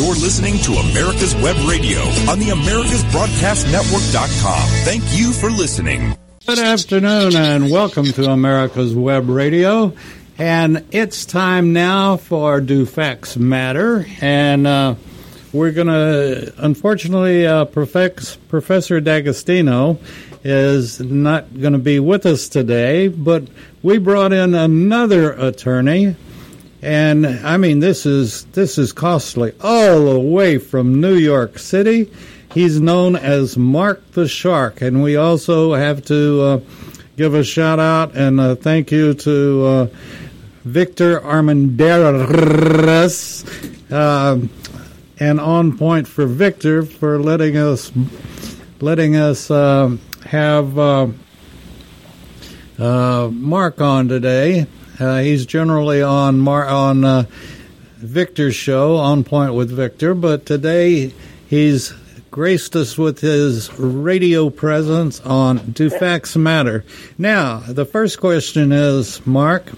You're listening to America's Web Radio on the AmericasBroadcastNetwork.com. Thank you for listening. Good afternoon and welcome to America's Web Radio. And it's time now for Do Facts Matter. And uh, we're going to, unfortunately, uh, Professor D'Agostino is not going to be with us today, but we brought in another attorney. And I mean, this is this is costly, all the way from New York City. He's known as Mark the Shark, and we also have to uh, give a shout out and thank you to uh, Victor Armendaris, uh, and on point for Victor for letting us letting us uh, have uh, Mark on today. Uh, he's generally on Mar- on uh, Victor's show, On Point with Victor, but today he's graced us with his radio presence on Do Facts Matter. Now, the first question is, Mark,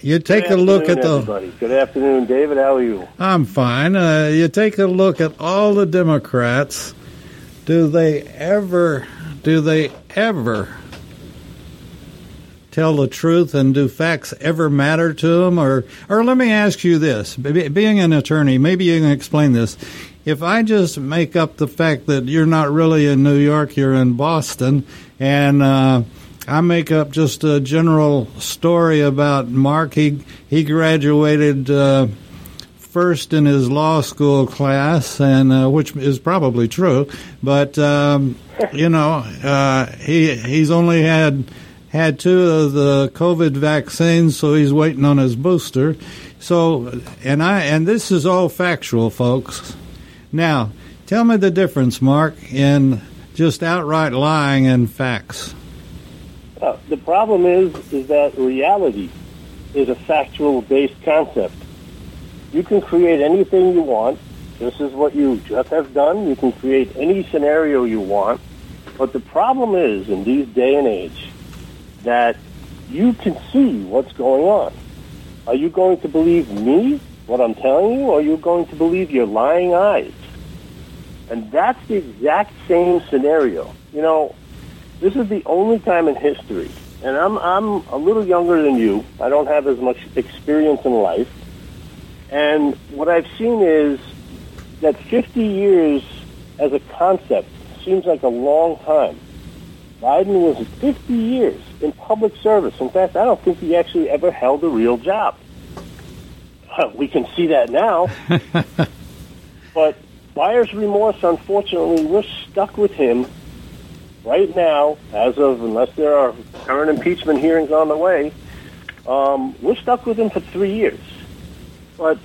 you take a look at the. Everybody. Good afternoon, David. How are you? I'm fine. Uh, you take a look at all the Democrats. Do they ever? Do they ever tell the truth and do facts ever matter to them or or let me ask you this being an attorney maybe you can explain this if i just make up the fact that you're not really in new york you're in boston and uh, I make up just a general story about Mark. He he graduated uh, first in his law school class, and uh, which is probably true. But um, you know, uh, he he's only had had two of the COVID vaccines, so he's waiting on his booster. So, and I and this is all factual, folks. Now, tell me the difference, Mark, in just outright lying and facts. Uh, the problem is, is that reality is a factual based concept. You can create anything you want. This is what you just have done. You can create any scenario you want. But the problem is, in these day and age, that you can see what's going on. Are you going to believe me, what I'm telling you, or are you going to believe your lying eyes? And that's the exact same scenario. You know, this is the only time in history, and I'm, I'm a little younger than you. I don't have as much experience in life. And what I've seen is that 50 years as a concept seems like a long time. Biden was 50 years in public service. In fact, I don't think he actually ever held a real job. We can see that now. but buyer's remorse, unfortunately, we're stuck with him right now, as of unless there are current impeachment hearings on the way, um, we're stuck with him for three years. But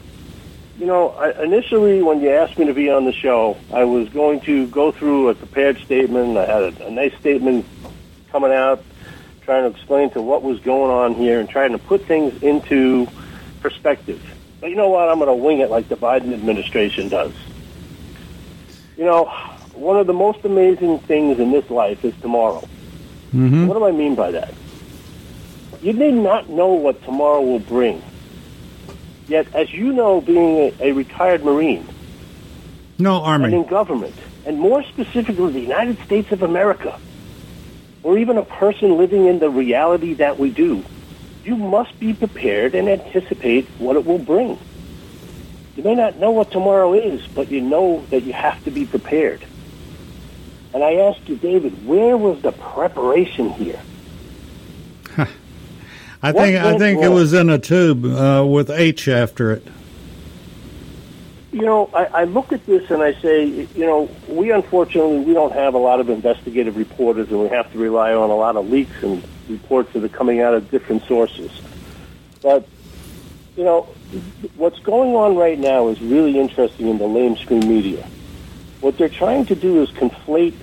you know, I, initially when you asked me to be on the show, I was going to go through a prepared statement. I had a, a nice statement coming out, trying to explain to what was going on here and trying to put things into perspective. But you know what? I'm going to wing it like the Biden administration does. You know, one of the most amazing things in this life is tomorrow. Mm-hmm. What do I mean by that? You may not know what tomorrow will bring. Yet, as you know, being a, a retired Marine, no army, and in government, and more specifically, the United States of America, or even a person living in the reality that we do, you must be prepared and anticipate what it will bring. You may not know what tomorrow is, but you know that you have to be prepared. And I asked you, David, where was the preparation here? I think I think it was in a tube uh, with H after it. You know, I, I look at this and I say, you know, we unfortunately we don't have a lot of investigative reporters, and we have to rely on a lot of leaks and reports that are coming out of different sources. But you know, what's going on right now is really interesting in the lamestream media. What they're trying to do is conflate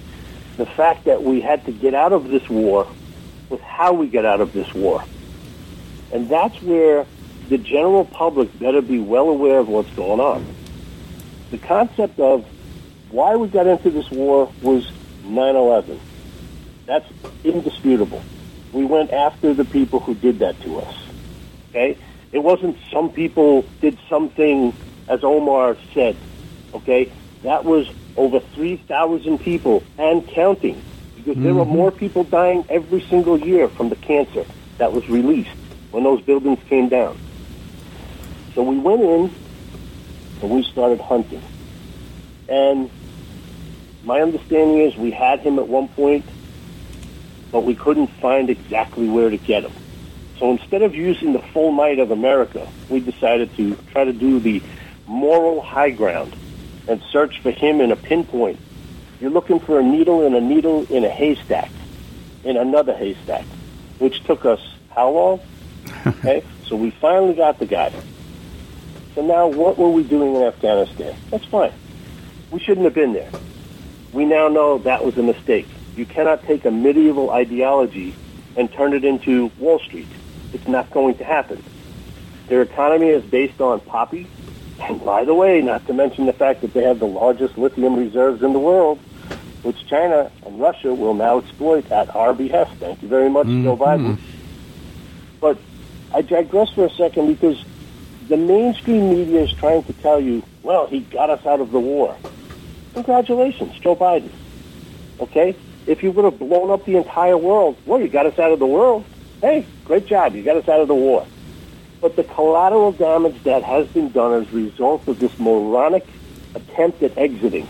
the fact that we had to get out of this war with how we get out of this war. And that's where the general public better be well aware of what's going on. The concept of why we got into this war was 9-11. That's indisputable. We went after the people who did that to us. Okay? It wasn't some people did something as Omar said. Okay, that was over 3,000 people and counting because there were mm-hmm. more people dying every single year from the cancer that was released when those buildings came down. So we went in and we started hunting. And my understanding is we had him at one point, but we couldn't find exactly where to get him. So instead of using the full might of America, we decided to try to do the moral high ground and search for him in a pinpoint. You're looking for a needle in a needle in a haystack, in another haystack, which took us how long? Okay, so we finally got the guy. So now what were we doing in Afghanistan? That's fine. We shouldn't have been there. We now know that was a mistake. You cannot take a medieval ideology and turn it into Wall Street. It's not going to happen. Their economy is based on poppy. And by the way, not to mention the fact that they have the largest lithium reserves in the world, which China and Russia will now exploit at our behest. Thank you very much, Joe mm-hmm. Biden. But I digress for a second because the mainstream media is trying to tell you, well, he got us out of the war. Congratulations, Joe Biden. Okay? If you would have blown up the entire world, well, you got us out of the world. Hey, great job. You got us out of the war. But the collateral damage that has been done as a result of this moronic attempt at exiting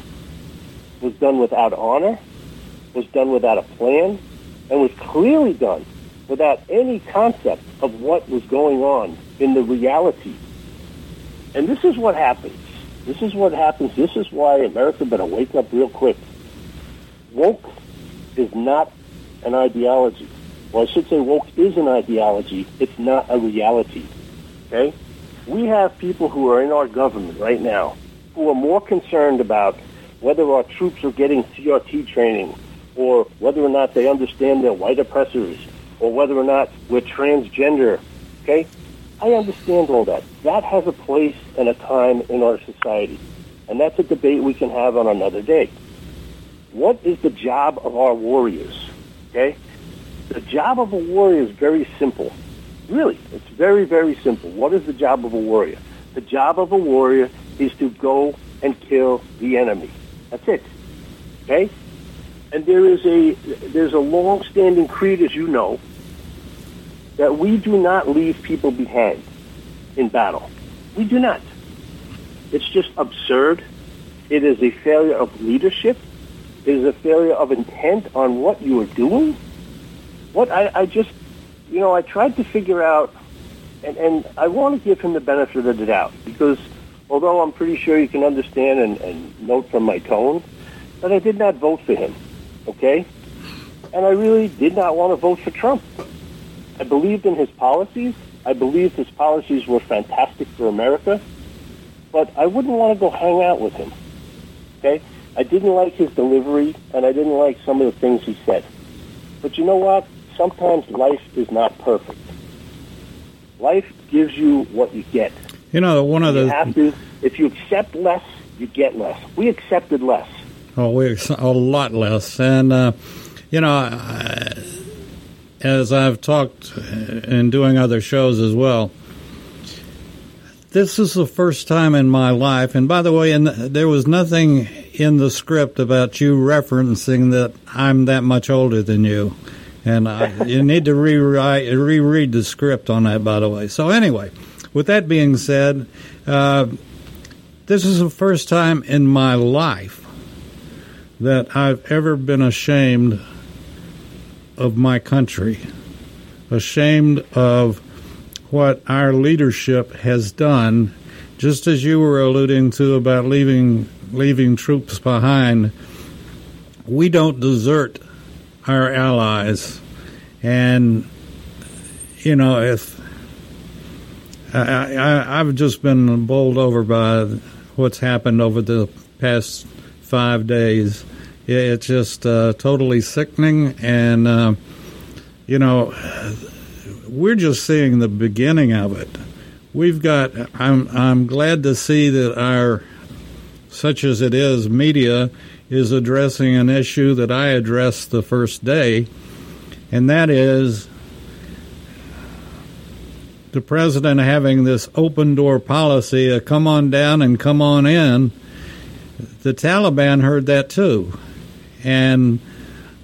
was done without honor, was done without a plan, and was clearly done without any concept of what was going on in the reality. And this is what happens. This is what happens. This is why America better wake up real quick. Woke is not an ideology. Well, I should say woke is an ideology. It's not a reality. Okay? We have people who are in our government right now who are more concerned about whether our troops are getting CRT training or whether or not they understand their white oppressors or whether or not we're transgender. Okay? I understand all that. That has a place and a time in our society. And that's a debate we can have on another day. What is the job of our warriors? Okay? The job of a warrior is very simple. Really, it's very, very simple. What is the job of a warrior? The job of a warrior is to go and kill the enemy. That's it. Okay? And there is a there's a long-standing creed, as you know, that we do not leave people behind in battle. We do not. It's just absurd. It is a failure of leadership. It is a failure of intent on what you are doing. What I, I just, you know, I tried to figure out, and, and I want to give him the benefit of the doubt because although I'm pretty sure you can understand and, and note from my tone that I did not vote for him, okay? And I really did not want to vote for Trump. I believed in his policies. I believed his policies were fantastic for America, but I wouldn't want to go hang out with him. Okay? I didn't like his delivery, and I didn't like some of the things he said. But you know what? Sometimes life is not perfect. Life gives you what you get. You know, one of the You have to. If you accept less, you get less. We accepted less. Oh, we a lot less, and uh, you know, I, as I've talked in doing other shows as well, this is the first time in my life. And by the way, and there was nothing in the script about you referencing that I'm that much older than you, and I, you need to rewrite, reread the script on that. By the way, so anyway, with that being said, uh, this is the first time in my life that I've ever been ashamed of my country, ashamed of what our leadership has done, just as you were alluding to about leaving leaving troops behind. We don't desert our allies, and you know if I, I, I've just been bowled over by what's happened over the past five days. Yeah, it's just uh, totally sickening, and uh, you know, we're just seeing the beginning of it. We've got. I'm. I'm glad to see that our, such as it is, media is addressing an issue that I addressed the first day, and that is the president having this open door policy, uh, come on down and come on in, the Taliban heard that too. And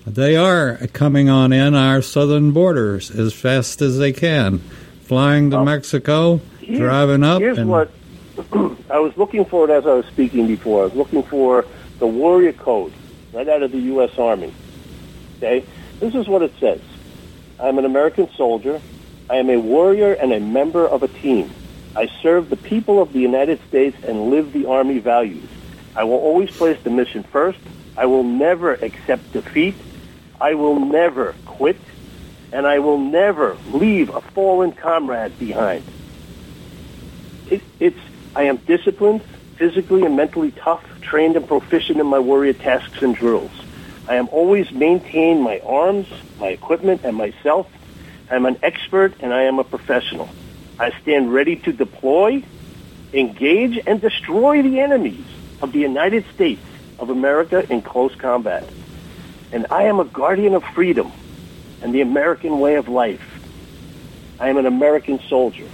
they are coming on in our southern borders as fast as they can, flying to Well, Mexico, Here's- driving up. Here's and, what I was looking for it as I was speaking before. I was looking for the warrior code right out of the U.S. Army. Okay, this is what it says: I'm an American soldier. I am a warrior and a member of a team. I serve the people of the United States and live the Army values. I will always place the mission first. I will never accept defeat. I will never quit. And I will never leave a fallen comrade behind. It, it's I am disciplined, physically and mentally tough, trained and proficient in my warrior tasks and drills. I am always maintain my arms, my equipment, and myself. I am an expert and I am a professional. I stand ready to deploy, engage, and destroy the enemies of the United States of America in close combat. And I am a guardian of freedom and the American way of life. I am an American soldier.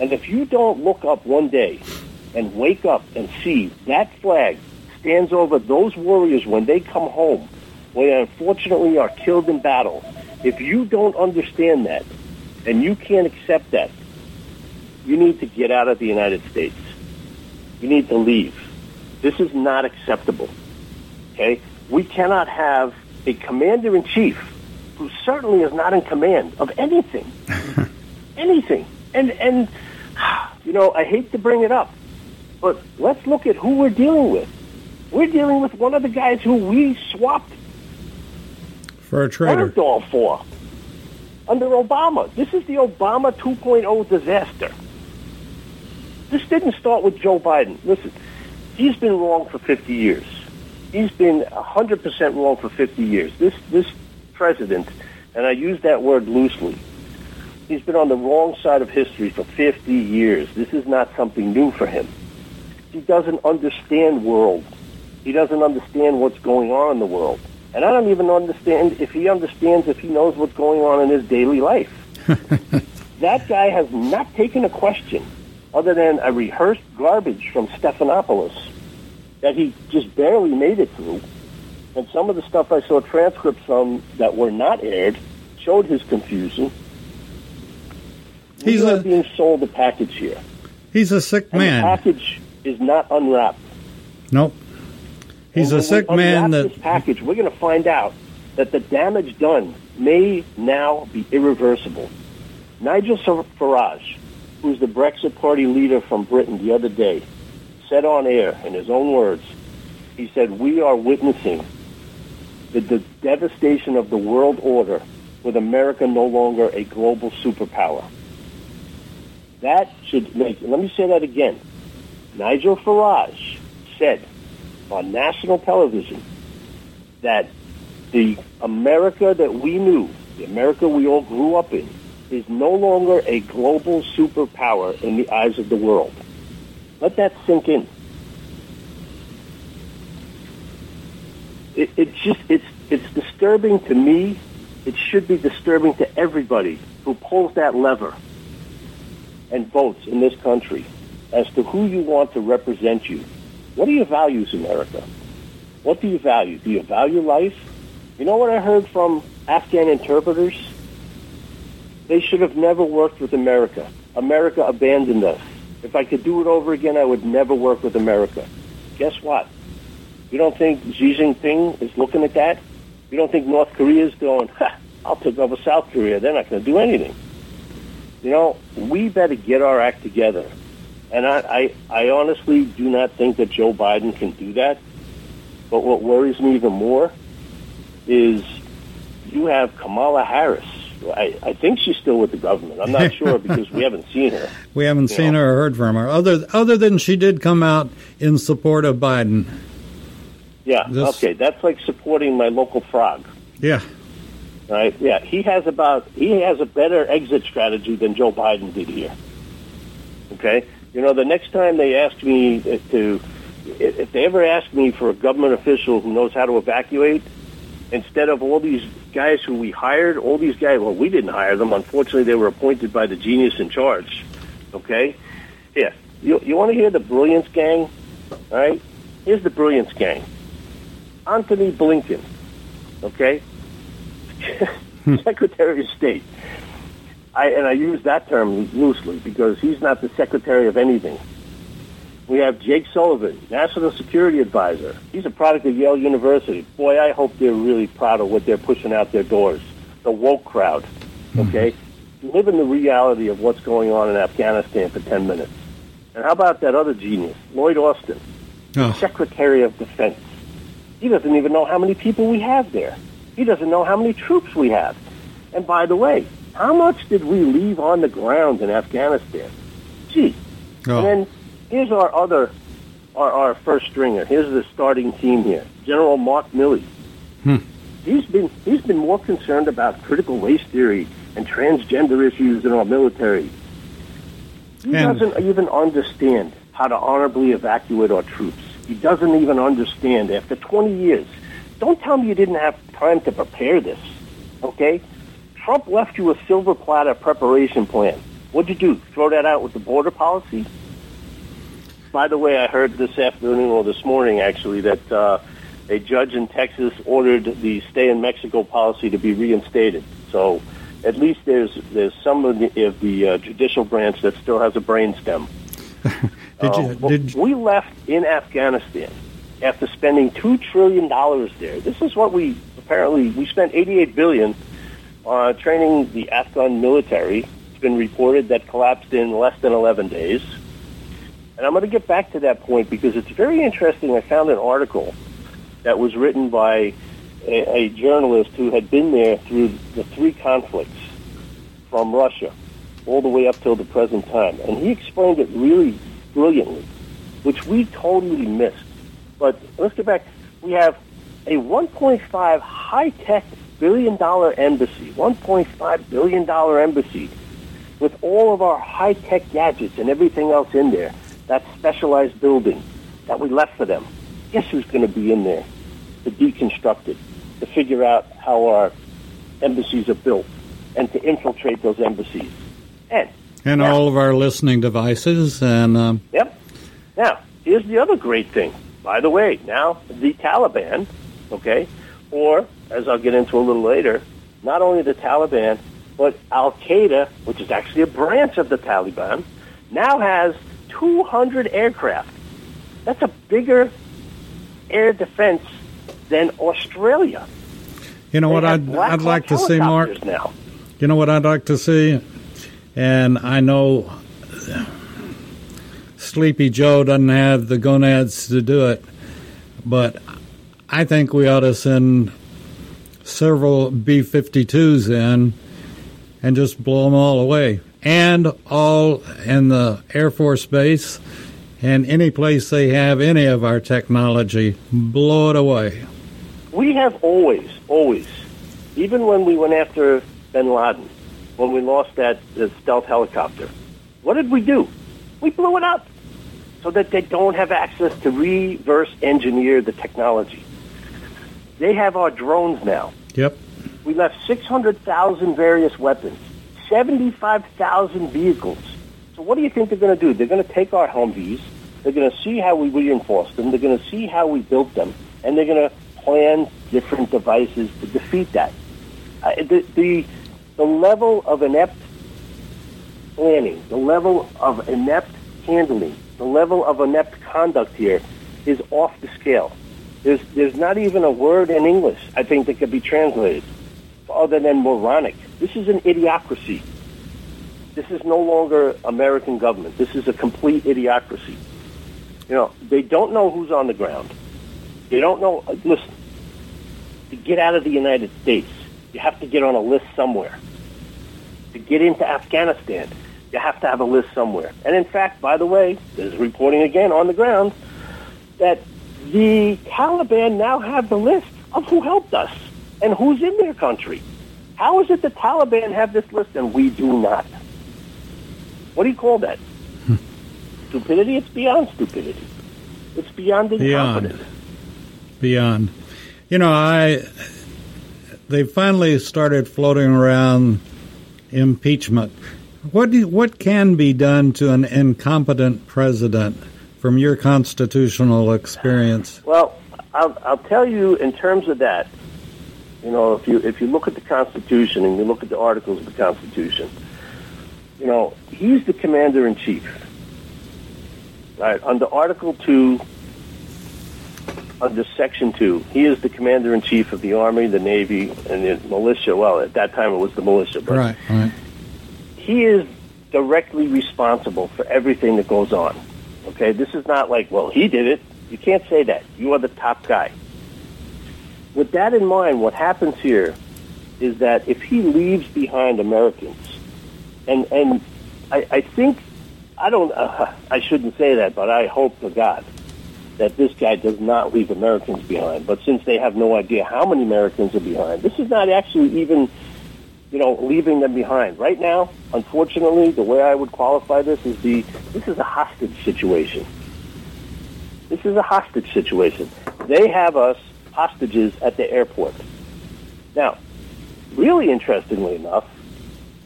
And if you don't look up one day and wake up and see that flag stands over those warriors when they come home, when they unfortunately are killed in battle, if you don't understand that and you can't accept that, you need to get out of the United States. You need to leave. This is not acceptable. Okay? We cannot have a commander in chief who certainly is not in command of anything. anything. And and you know, I hate to bring it up, but let's look at who we're dealing with. We're dealing with one of the guys who we swapped for a traitor. For under Obama. This is the Obama 2.0 disaster. This didn't start with Joe Biden. Listen, he's been wrong for 50 years. He's been 100% wrong for 50 years. This this president, and I use that word loosely, he's been on the wrong side of history for 50 years. This is not something new for him. He doesn't understand world. He doesn't understand what's going on in the world. And I don't even understand if he understands if he knows what's going on in his daily life. that guy has not taken a question other than a rehearsed garbage from Stephanopoulos that he just barely made it through. And some of the stuff I saw transcripts from that were not aired showed his confusion. He's a- being sold a package here. He's a sick And man. the package is not unwrapped. Nope. He's And a sick man that this package, we're going to find out that the damage done may now be irreversible. Nigel Farage, who's the Brexit Party leader from Britain the other day, said on air in his own words, he said, "We are witnessing the, the devastation of the world order with America no longer a global superpower." That should make. Let me say that again. Nigel Farage said on national television that the America that we knew, the America we all grew up in, is no longer a global superpower in the eyes of the world. Let that sink in. It, it's just it's it's disturbing to me. It should be disturbing to everybody who pulls that lever and votes in this country as to who you want to represent you. What are your values, America? What do you value? Do you value life? You know what I heard from Afghan interpreters? They should have never worked with America. America abandoned us. If I could do it over again, I would never work with America. Guess what? You don't think Xi Jinping is looking at that? You don't think North Korea is going, ha, I'll take over South Korea. They're not going to do anything. You know, we better get our act together. And I, I, I honestly do not think that Joe Biden can do that. But what worries me even more is you have Kamala Harris. I, I think she's still with the government. I'm not sure because we haven't seen her. we haven't seen know. her or heard from her. Other other than she did come out in support of Biden. Yeah, This- okay, that's like supporting my local frog. Yeah. Right? Yeah, he has about he has a better exit strategy than Joe Biden did here. Okay, you know, the next time they ask me to, if they ever ask me for a government official who knows how to evacuate, instead of all these guys who we hired, all these guys, well, we didn't hire them. Unfortunately, they were appointed by the genius in charge. Okay? Yeah. You, you want to hear the brilliance gang? All right? Here's the brilliance gang. Antony Blinken. Okay? Secretary of State. I, and I use that term loosely because he's not the Secretary of anything. We have Jake Sullivan, National Security Advisor. He's a product of Yale University. Boy, I hope they're really proud of what they're pushing out their doors. The woke crowd, okay? Mm-hmm. Live in the reality of what's going on in Afghanistan for 10 minutes. And how about that other genius, Lloyd Austin, oh. Secretary of Defense? He doesn't even know how many people we have there. He doesn't know how many troops we have. And by the way, how much did we leave on the ground in Afghanistan? Gee. Oh. And then here's our other, our, our first stringer. Here's the starting team here. General Mark Milley. Hmm. He's been he's been more concerned about critical race theory and transgender issues in our military. He and doesn't even understand how to honorably evacuate our troops. He doesn't even understand after 20 years. Don't tell me you didn't have time to prepare this, okay? Trump left you a silver platter preparation plan. What'd you do? Throw that out with the border policy? By the way, I heard this afternoon or this morning actually that uh, a judge in Texas ordered the stay in Mexico policy to be reinstated. So at least there's there's some of the, of the uh, judicial branch that still has a brainstem. did you, uh, did we left in Afghanistan after spending two trillion dollars there. This is what we apparently we spent 88 billion uh, training the Afghan military. It's been reported that collapsed in less than 11 days. And I'm going to get back to that point because it's very interesting. I found an article that was written by a, a journalist who had been there through the three conflicts from Russia all the way up till the present time. And he explained it really brilliantly, which we totally missed. But let's get back. We have a 1.5 high-tech billion dollar embassy, $1.5 billion embassy, with all of our high tech gadgets and everything else in there, that specialized building that we left for them. Guess who's going to be in there to deconstruct it, to figure out how our embassies are built, and to infiltrate those embassies? And, and now, all of our listening devices. and um... Yep. Now, here's the other great thing. By the way, now the Taliban, okay, or as I'll get into a little later, not only the Taliban, but Al Qaeda, which is actually a branch of the Taliban, now has 200 aircraft. That's a bigger air defense than Australia. You know they what I'd, I'd like to see, Mark? Now. You know what I'd like to see? And I know Sleepy Joe doesn't have the gonads to do it, but I think we ought to send several B 52s in and just blow them all away. And all in the Air Force Base and any place they have any of our technology, blow it away. We have always, always, even when we went after bin Laden, when we lost that, that stealth helicopter, what did we do? We blew it up so that they don't have access to reverse engineer the technology. They have our drones now. Yep. We left 600,000 various weapons, 75,000 vehicles. So what do you think they're going to do? They're going to take our Humvees. They're going to see how we reinforced them. They're going to see how we built them, and they're going to plan different devices to defeat that. Uh, the, the the level of inept planning, the level of inept handling, the level of inept conduct here is off the scale. There's, there's not even a word in English, I think, that could be translated other than moronic. This is an idiocracy. This is no longer American government. This is a complete idiocracy. You know, they don't know who's on the ground. They don't know. Uh, listen, to get out of the United States, you have to get on a list somewhere. To get into Afghanistan, you have to have a list somewhere. And in fact, by the way, there's reporting again on the ground that the Taliban now have the list of who helped us and who's in their country. How is it the Taliban have this list and we do not? What do you call that? Hmm. Stupidity? It's beyond stupidity. It's beyond incompetence. Beyond. Beyond. You know, I they finally started floating around impeachment. What do, what can be done to an incompetent president from your constitutional experience? Well, I'll, I'll tell you in terms of that. You know, if you if you look at the Constitution and you look at the articles of the Constitution, you know, he's the commander in chief. Right under Article Two, under Section Two, he is the commander in chief of the Army, the Navy, and the militia. Well, at that time it was the militia, but right, right. he is directly responsible for everything that goes on. Okay, this is not like, well, he did it. You can't say that. You are the top guy. With that in mind, what happens here is that if he leaves behind Americans, and and I, I think I don't uh, I shouldn't say that, but I hope to God that this guy does not leave Americans behind. But since they have no idea how many Americans are behind, this is not actually even you know leaving them behind. Right now, unfortunately, the way I would qualify this is the this is a hostage situation. This is a hostage situation. They have us hostages at the airport. Now, really interestingly enough,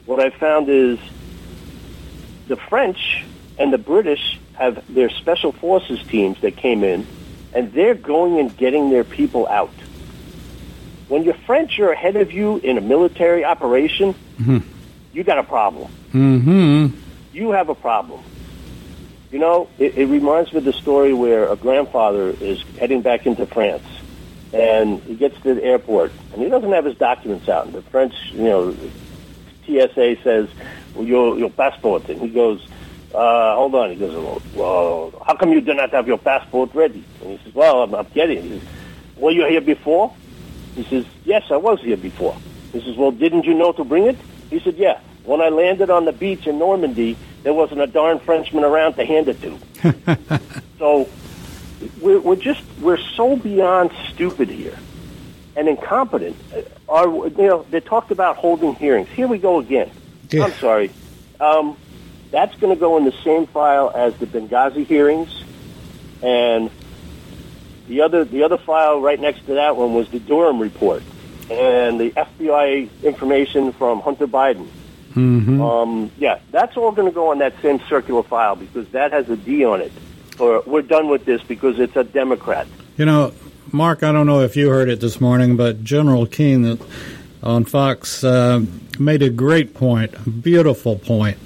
what I found is the French and the British have their special forces teams that came in, and they're going and getting their people out. When your French are ahead of you in a military operation, mm-hmm. you got a problem. Mm-hmm. You have a problem. You know, it, it reminds me of the story where a grandfather is heading back into France, and he gets to the airport, and he doesn't have his documents out. And the French, you know, TSA says, well, your, your passport. And he goes, uh, hold on. He goes, well, how come you do not have your passport ready? And he says, well, I'm, I'm getting it. Says, were you here before? He says, yes, I was here before. He says, well, didn't you know to bring it? He said, yeah. When I landed on the beach in Normandy, there wasn't a darn Frenchman around to hand it to. so we're, we're just, we're so beyond stupid here and incompetent. Are, you know, they talked about holding hearings. Here we go again. Yeah. I'm sorry. Um, that's going to go in the same file as the Benghazi hearings, and the other the other file right next to that one was the Durham report and the FBI information from Hunter Biden. Mm-hmm. Um, yeah, that's all going to go on that same circular file because that has a D on it. Or we're done with this because it's a Democrat. You know, Mark, I don't know if you heard it this morning, but General Keane on Fox uh, made a great point, a beautiful point.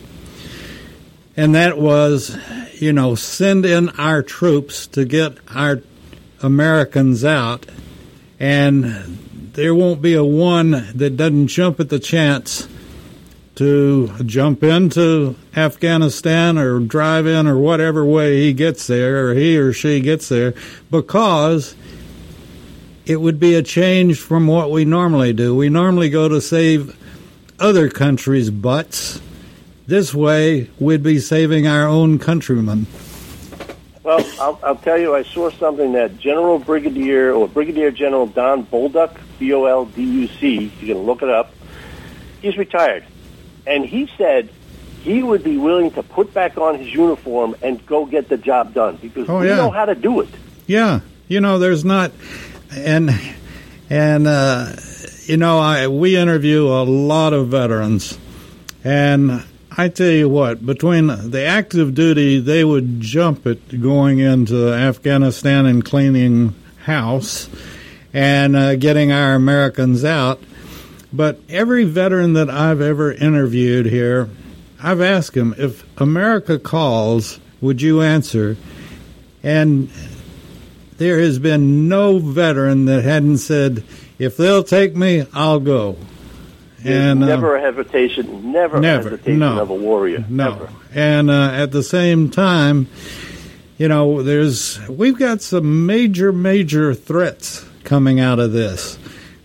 And that was, you know, send in our troops to get our Americans out, and there won't be a one that doesn't jump at the chance to jump into Afghanistan or drive in or whatever way he gets there or he or she gets there because it would be a change from what we normally do. We normally go to save other countries' butts. This way, we'd be saving our own countrymen. Well, I'll, I'll tell you, I saw something that General Brigadier or Brigadier General Don Bolduc, B O L D U C, you can look it up. He's retired, and he said he would be willing to put back on his uniform and go get the job done because Oh, we yeah. know how to do it. Yeah, you know, there's not, and and uh, you know, I we interview a lot of veterans, and I tell you what, between the active duty, they would jump at going into Afghanistan and cleaning house, and uh, getting our Americans out. But every veteran that I've ever interviewed here, I've asked him if America calls, would you answer? And there has been no veteran that hadn't said, if they'll take me, I'll go. There's And uh, never a hesitation, never, never, a hesitation no. of a warrior. no. Never. And uh, at the same time, you know, there's we've got some major, major threats coming out of this.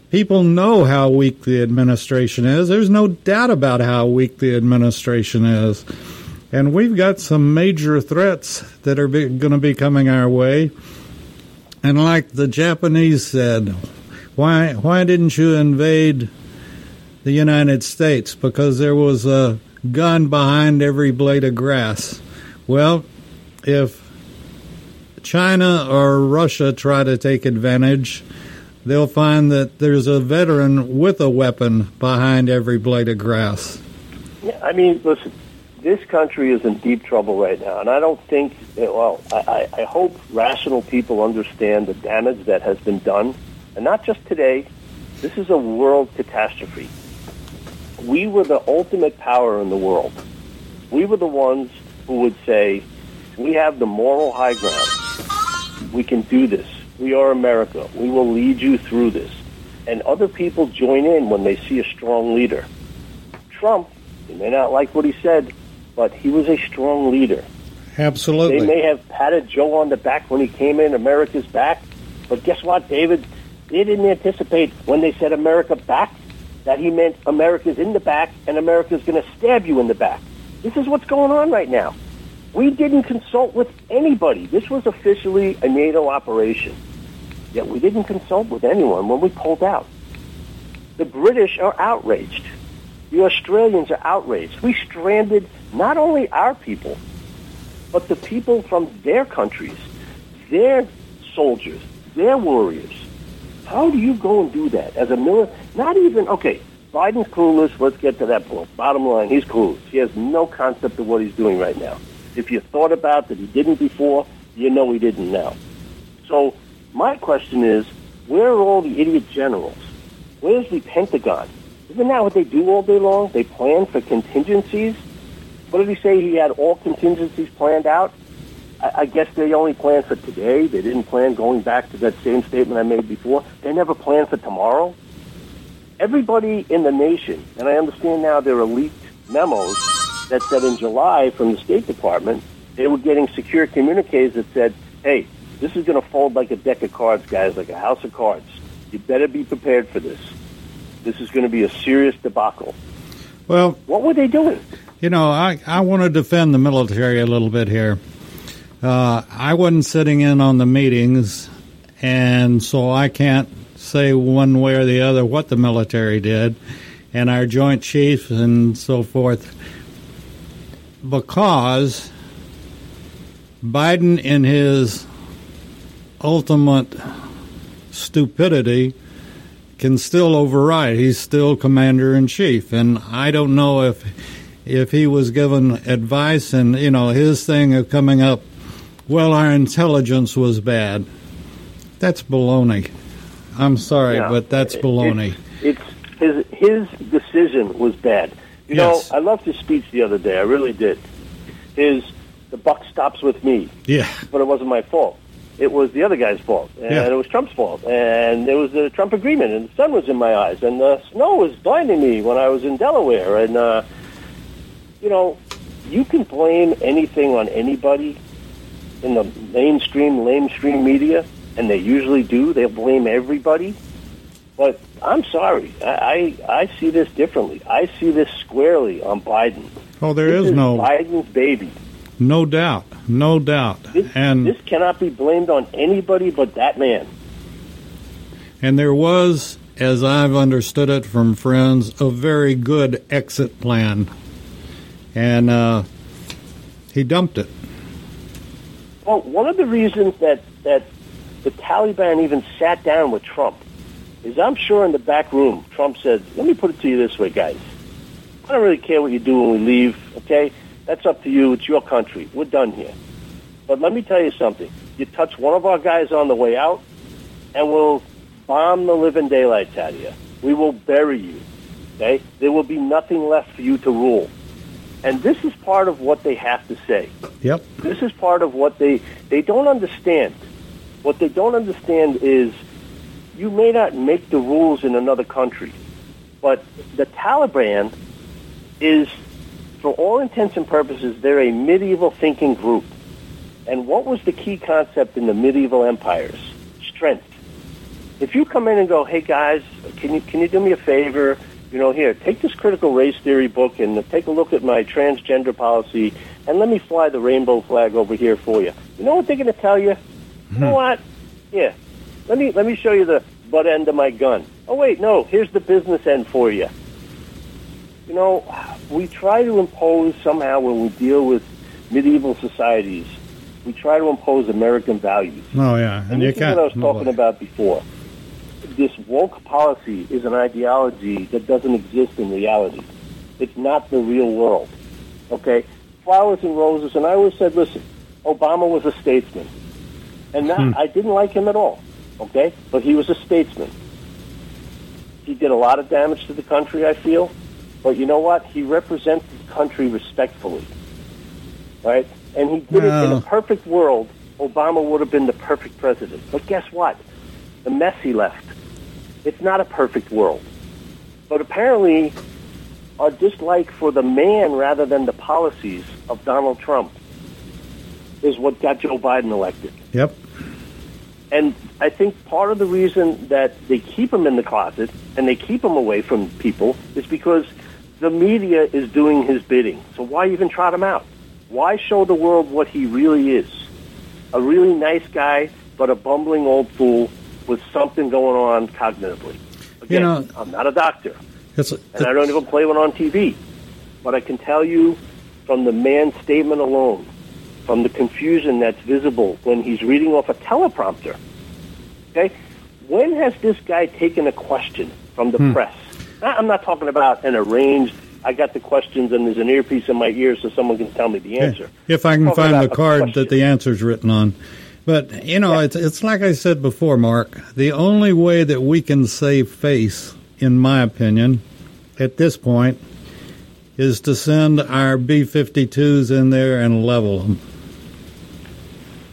People know how weak the administration is. There's no doubt about how weak the administration is. And we've got some major threats that are going to be coming our way. And like the Japanese said, why why didn't you invade the United States? Because there was a gun behind every blade of grass. Well, if China or Russia try to take advantage, they'll find that there's a veteran with a weapon behind every blade of grass. I mean, listen, this country is in deep trouble right now, and I don't think, well, I, I hope rational people understand the damage that has been done, and not just today. This is a world catastrophe. We were the ultimate power in the world. We were the ones who would say, we have the moral high ground. We can do this. We are America. We will lead you through this. And other people join in when they see a strong leader. Trump, you may not like what he said, but he was a strong leader. Absolutely. They may have patted Joe on the back when he came in, America's back. But guess what, David? They didn't anticipate when they said America back that he meant America's in the back and America's going to stab you in the back. This is what's going on right now. We didn't consult with anybody. This was officially a NATO operation. Yet we didn't consult with anyone when we pulled out. The British are outraged. The Australians are outraged. We stranded not only our people, but the people from their countries, their soldiers, their warriors. How do you go and do that as a military? Not even, okay, Biden's clueless. Let's get to that point. Bottom line, he's clueless. He has no concept of what he's doing right now. If you thought about that he didn't before, you know he didn't now. So my question is, where are all the idiot generals? Where's the Pentagon? Isn't that what they do all day long? They plan for contingencies. What did he say? He had all contingencies planned out. I, I guess they only planned for today. They didn't plan going back to that same statement I made before. They never planned for tomorrow. Everybody in the nation, and I understand now there are leaked memos that said in July from the State Department, they were getting secure communiques that said, hey, this is going to fold like a deck of cards, guys, like a house of cards. You better be prepared for this. This is going to be a serious debacle. Well, what were they doing? You know, I, I want to defend the military a little bit here. Uh, I wasn't sitting in on the meetings, and so I can't say one way or the other what the military did, and our Joint Chiefs and so forth, because Biden, in his ultimate stupidity, can still override. He's still commander in chief, and I don't know if if he was given advice and you know his thing of coming up. Well, our intelligence was bad. That's baloney. I'm sorry, Yeah. but that's baloney. It's, it's his his decision was bad. You Yes. know, I loved his speech the other day. I really did. His the buck stops with me, yeah, but it wasn't my fault. It was the other guy's fault, and Yeah. it was Trump's fault, and it was the Trump agreement, and the sun was in my eyes, and the snow was blinding me when I was in Delaware, and uh, you know, you can blame anything on anybody in the mainstream, lamestream media, and they usually do. They'll blame everybody. But I'm sorry, I, I, I see this differently. I see this squarely on Biden. Oh, there this is no Biden's baby. no doubt, no doubt, This, and this cannot be blamed on anybody but that man. and there was, as I've understood it from friends, a very good exit plan, and uh, he dumped it. Well, one of the reasons that, that the Taliban even sat down with Trump is I'm sure in the back room, Trump said, let me put it to you this way, guys. I don't really care what you do when we leave, okay? That's up to you. It's your country. We're done here. But let me tell you something. You touch one of our guys on the way out, and we'll bomb the living daylights out of you. We will bury you, okay? There will be nothing left for you to rule. And this is part of what they have to say. Yep. This is part of what they they don't understand. What they don't understand is you may not make the rules in another country, but the Taliban is, for all intents and purposes, they're a medieval thinking group. And what was the key concept in the medieval empires? Strength. If you come in and go, "Hey guys, can you can you do me a favor? You know, here, take this critical race theory book and take a look at my transgender policy, and let me fly the rainbow flag over here for you." You know what they're going to tell you? You know hmm. what? Yeah, let me let me show you the butt end of my gun. Oh wait, no, here's the business end for you. You know, we try to impose somehow when we deal with medieval societies, we try to impose American values. Oh yeah, And and you this is can't. what I was talking about before. this woke policy is an ideology that doesn't exist in reality. It's not the real world. Okay? Flowers and roses, and I always said, listen, Obama was a statesman. And that, Hmm. I didn't like him at all. Okay? But he was a statesman. He did a lot of damage to the country, I feel. But you know what? He represented the country respectfully. Right? And he did it in a perfect world. Obama would have been the perfect president. But guess what? The mess he left. It's not a perfect world. But apparently, our dislike for the man rather than the policies of Donald Trump is what got Joe Biden elected. Yep. And I think part of the reason that they keep him in the closet and they keep him away from people is because the media is doing his bidding. So why even trot him out? Why show the world what he really is? A really nice guy, but a bumbling old fool with something going on cognitively. Again, know- I'm not a doctor, It's, and I don't even play one on TV. But I can tell you from the man's statement alone, from the confusion that's visible when he's reading off a teleprompter. Okay? When has this guy taken a question from the hmm. press? I- I'm not talking about an arranged, I got the questions and there's an earpiece in my ear so someone can tell me the answer. If I can find the card question. that the answer's written on. But, you know, it's, it's like I said before, Mark. The only way that we can save face, in my opinion, at this point, is to send our B 52s in there and level them.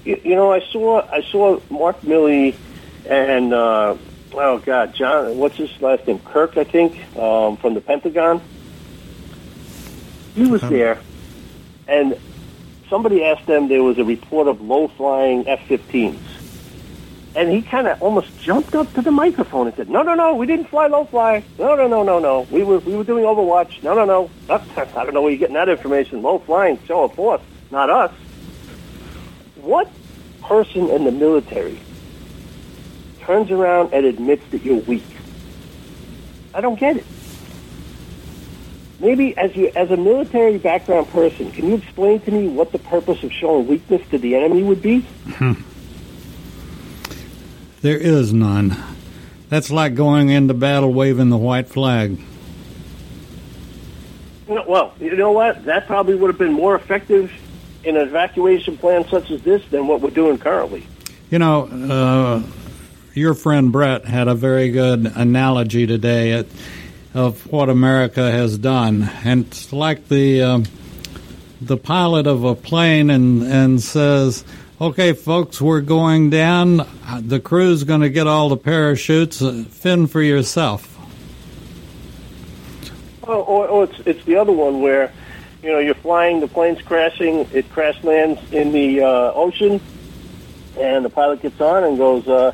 You, you know, I saw I saw Mark Milley and uh, oh God, John, what's his last name? Kirk, I think, um, from the Pentagon. He was there, and somebody asked them. There was a report of low flying F-15s, and he kind of almost jumped up to the microphone and said, "No, no, no, we didn't fly low fly. No, no, no, no, no. We were we were doing Overwatch. No, no, no. I don't know where you're getting that information. Low flying, show of force, not us." What person in the military turns around and admits that you're weak? I don't get it. Maybe as you as a military background person, can you explain to me what the purpose of showing weakness to the enemy would be? Hmm. There is none. That's like going into battle waving the white flag. Well, you know what? That probably would have been more effective in an evacuation plan such as this than what we're doing currently. You know, uh, your friend Brett had a very good analogy today at, of what America has done, and it's like the um the pilot of a plane and and says, "Okay, folks, we're going down. The crew's going to get all the parachutes. Uh, fin for yourself." Oh, or, or it's it's the other one where, you know, you're flying, the plane's crashing, it crash lands in the uh, ocean, and the pilot gets on and goes, uh,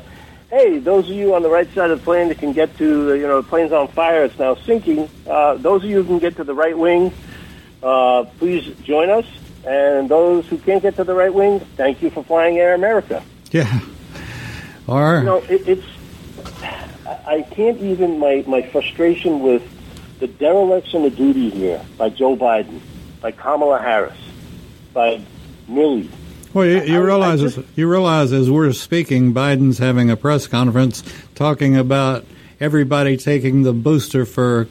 "Hey, those of you on the right side of the plane that can get to, the, you know, the plane's on fire, it's now sinking. Uh, those of you who can get to the right wing, uh, please join us. And those who can't get to the right wing, thank you for flying Air America." Yeah. Or You know, it, it's I I can't even my my frustration with the dereliction of duty here by Joe Biden, by Kamala Harris, by Milley. Well, you, you I realize just- as, you realize as we're speaking, Biden's having a press conference talking about everybody taking the booster for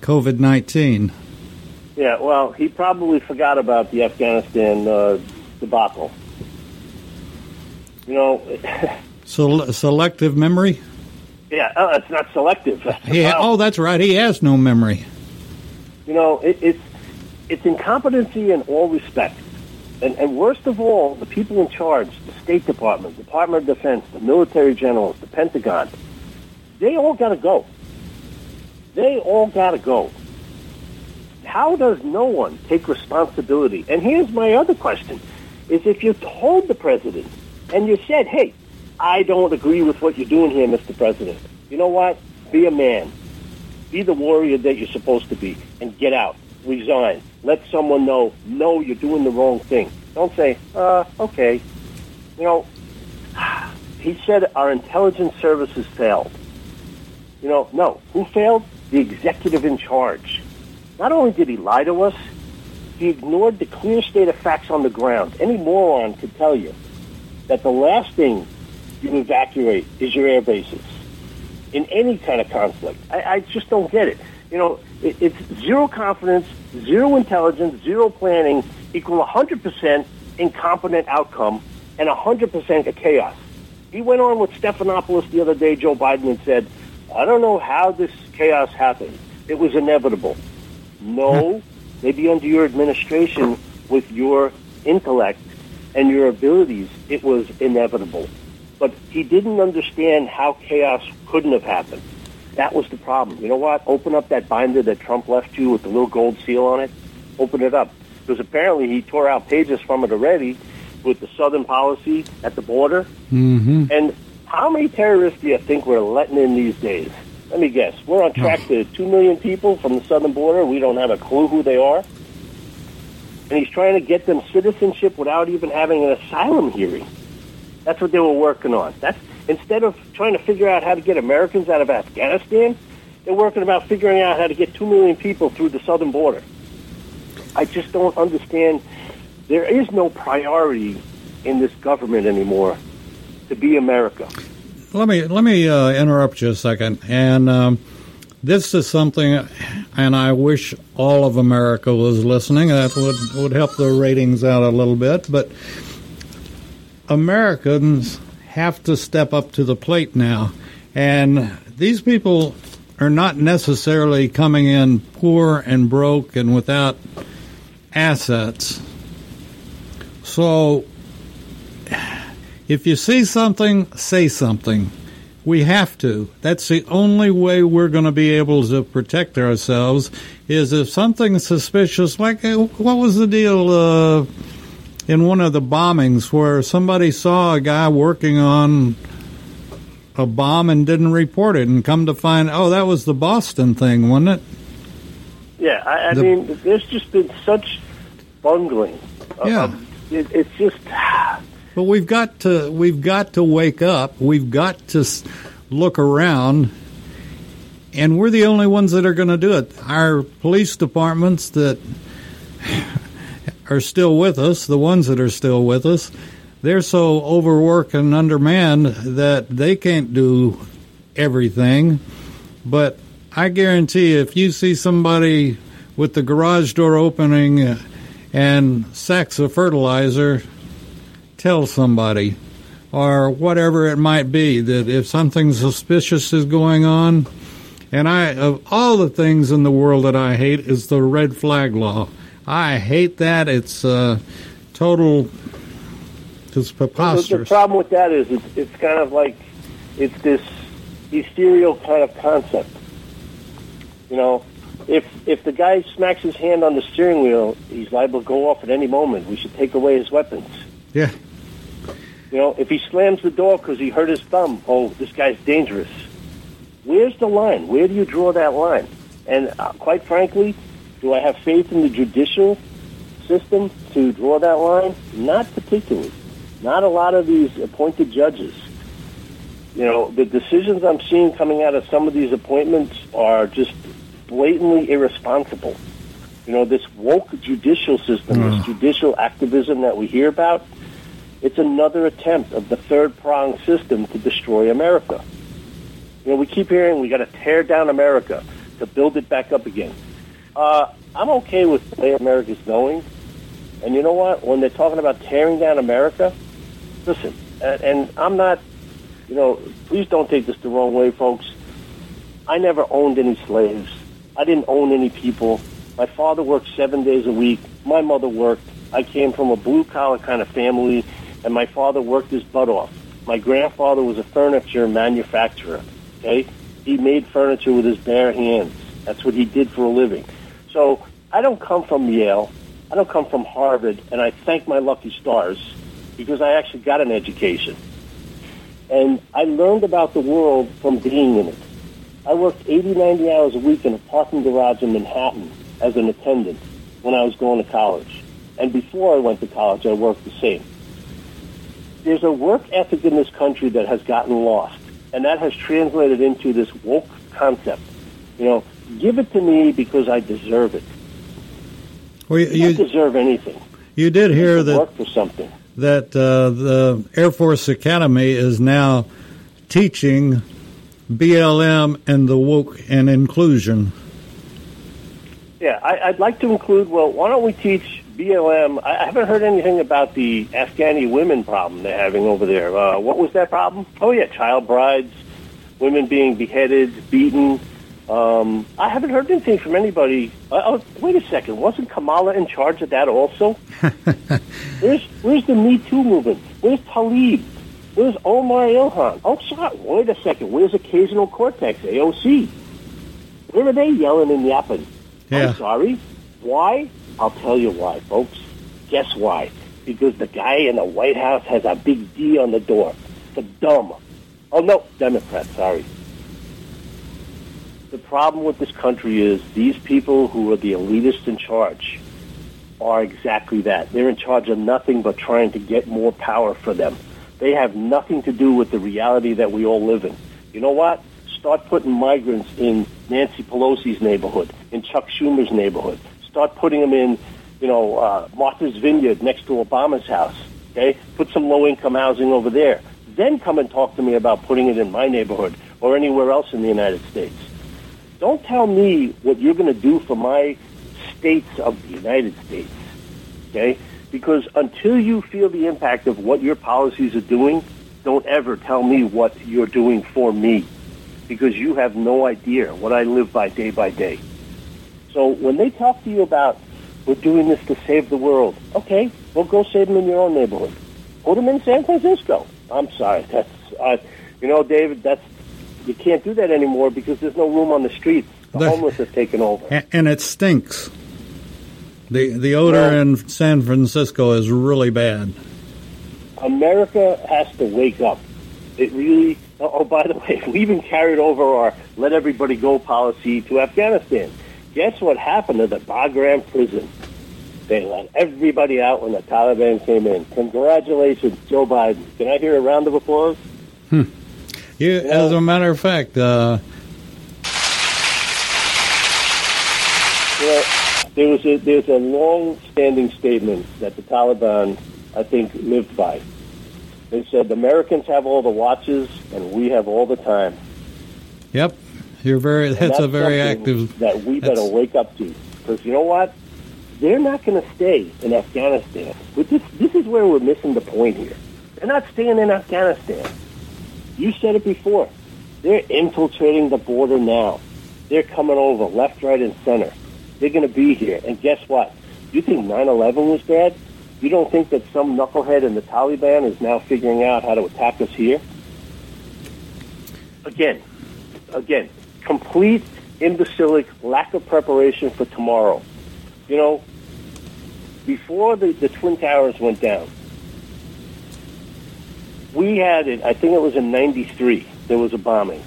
COVID nineteen. Yeah, well, he probably forgot about the Afghanistan uh, debacle. You know, So selective memory. yeah, uh, it's not selective. That's the oh, that's right. He has no memory. You know, it, it's it's incompetency in all respects, and and worst of all, the people in charge, the State Department, Department of Defense, the military generals, the Pentagon, they all got to go. They all got to go. How does no one take responsibility? And here's my other question: is if you told the president and you said, "Hey, I don't agree with what you're doing here, Mr. President. You know what? Be a man." be the warrior that you're supposed to be and get out. Resign. Let someone know, no, you're doing the wrong thing. Don't say, uh, okay. You know, he said our intelligence services failed. You know, no. Who failed? The executive in charge. Not only did he lie to us, he ignored the clear state of facts on the ground. Any moron could tell you that the last thing you evacuate is your air bases. in any kind of conflict. I, I just don't get it. You know, it, it's zero confidence, zero intelligence, zero planning equal 100% incompetent outcome and 100% chaos. He went on with Stephanopoulos the other day, Joe Biden, and said, I don't know how this chaos happened. It was inevitable. No, hmm. maybe under your administration, with your intellect and your abilities, it was inevitable. But he didn't understand how chaos couldn't have happened. That was the problem. You know what? Open up that binder that Trump left you with the little gold seal on it. Open it up. Because apparently he tore out pages from it already with the Southern policy at the border. Mm-hmm. And how many terrorists do you think we're letting in these days? Let me guess. We're on track to 2 million people from the southern border. We don't have a clue who they are. And he's trying to get them citizenship without even having an asylum hearing. That's what they were working on. That's instead of trying to figure out how to get Americans out of Afghanistan, they're working about figuring out how to get 2 million people through the southern border. I just don't understand. There is no priority in this government anymore to be America. Let me let me uh, interrupt you a second, and um, this is something, and I wish all of America was listening. That would would help the ratings out a little bit, but Americans have to step up to the plate now, and these people are not necessarily coming in poor and broke and without assets. So if you see something, say something. We have to. That's the only way we're going to be able to protect ourselves. Is if something suspicious, like uh, what was the deal uh, in one of the bombings where somebody saw a guy working on a bomb and didn't report it, and come to find, oh, that was the Boston thing, wasn't it? Yeah, I, I The- mean, there's just been such bungling. Uh, yeah. of- it, it's just. But we've got to we've got to wake up. We've got to look around, and we're the only ones that are going to do it. Our police departments that are still with us, the ones that are still with us, they're so overworked and undermanned that they can't do everything. But I guarantee if you see somebody with the garage door opening and sacks of fertilizer, tell somebody or whatever it might be that if something suspicious is going on and i of all the things in the world that i hate is the red flag law i hate that it's uh, total it's The, the problem with that is it's, it's kind of like it's this ethereal kind of concept. You know, if if the guy smacks his hand on the steering wheel, he's liable to go off at any moment. We should take away his weapons. yeah You know, if he slams the door because he hurt his thumb, oh, this guy's dangerous. Where's the line? Where do you draw that line? And uh, quite frankly, do I have faith in the judicial system to draw that line? Not particularly. Not a lot of these appointed judges. You know, the decisions I'm seeing coming out of some of these appointments are just blatantly irresponsible. You know, this woke judicial system, this mm. judicial activism that we hear about, it's another attempt of the third prong system to destroy America. You know, we keep hearing we got to tear down America to build it back up again. Uh, I'm okay with the way America's going. And you know what? When they're talking about tearing down America, listen, and, and I'm not, you know, please don't take this the wrong way, folks. I never owned any slaves. I didn't own any people. My father worked seven days a week. My mother worked. I came from a blue collar kind of family, and my father worked his butt off. My grandfather was a furniture manufacturer. Okay, he made furniture with his bare hands. That's what he did for a living. So I don't come from Yale. I don't come from Harvard, and I thank my lucky stars because I actually got an education. And I learned about the world from being in it. I worked 80, 90 hours a week in a parking garage in Manhattan as an attendant when I was going to college. And before I went to college, I worked the same. There's a work ethic in this country that has gotten lost, and that has translated into this woke concept. You know, give it to me because I deserve it. well, You, you, don't deserve anything. you did hear that work for something. that uh, the Air Force Academy is now teaching BLM and the woke and inclusion. Yeah, I, would like to include. Well, why don't we teach BLM? I, I haven't heard anything about the Afghani women problem they're having over there. Uh, what was that problem? Oh yeah, child brides, women being beheaded, beaten. Um, I haven't heard anything from anybody. Uh, oh, wait a second. Wasn't Kamala in charge of that also? where's Where's the Me Too movement? Where's Tlaib? Where's Omar Ilhan? Oh, sorry. Wait a second. Where's Occasional Cortex, AOC? Where are they yelling and yapping? Yeah. I'm sorry. Why? I'll tell you why, folks. Guess why? Because the guy in the White House has a big D on the door. The dumb. Oh, no, Democrat, sorry. The problem with this country is these people who are the elitists in charge are exactly that. They're in charge of nothing but trying to get more power for them. They have nothing to do with the reality that we all live in. You know what? Start putting migrants in Nancy Pelosi's neighborhood, in Chuck Schumer's neighborhood. Start putting them in, you know, uh, Martha's Vineyard next to Obama's house. Okay, put some low-income housing over there. Then come and talk to me about putting it in my neighborhood or anywhere else in the United States. Don't tell me what you're going to do for my states of the United States. Okay, because until you feel the impact of what your policies are doing, don't ever tell me what you're doing for me because you have no idea what I live by day by day. So when they talk to you about we're doing this to save the world, okay, well go save them in your own neighborhood. Put them in San Francisco. I'm sorry, that's uh, you know, David, that's you can't do that anymore because there's no room on the streets. The, the homeless have taken over, and, and, it stinks. the The odor well, in San Francisco is really bad. America has to wake up. It really Oh, oh, by the way, we even carried over our let everybody go policy to Afghanistan. Guess what happened to the Bagram prison? They let everybody out when the Taliban came in. Congratulations, Joe Biden. Can I hear a round of applause? Hmm. You, as a matter of fact, uh... there was a there's a long-standing statement that the Taliban, I think, lived by they said the Americans have all the watches and we have all the time. Yep, you're very. That's, that's, a very active. That we better wake up to because you know what? They're not going to stay in Afghanistan. But this this is where we're missing the point here. They're not staying in Afghanistan. You said it before. They're infiltrating the border now. They're coming over left, right, and center. They're going to be here. And guess what? You think 9/11 was bad? You don't think that some knucklehead in the Taliban is now figuring out how to attack us here? Again, again, complete imbecilic lack of preparation for tomorrow. You know, before the, the Twin Towers went down, we had it, I think it was in 93, there was a bombing.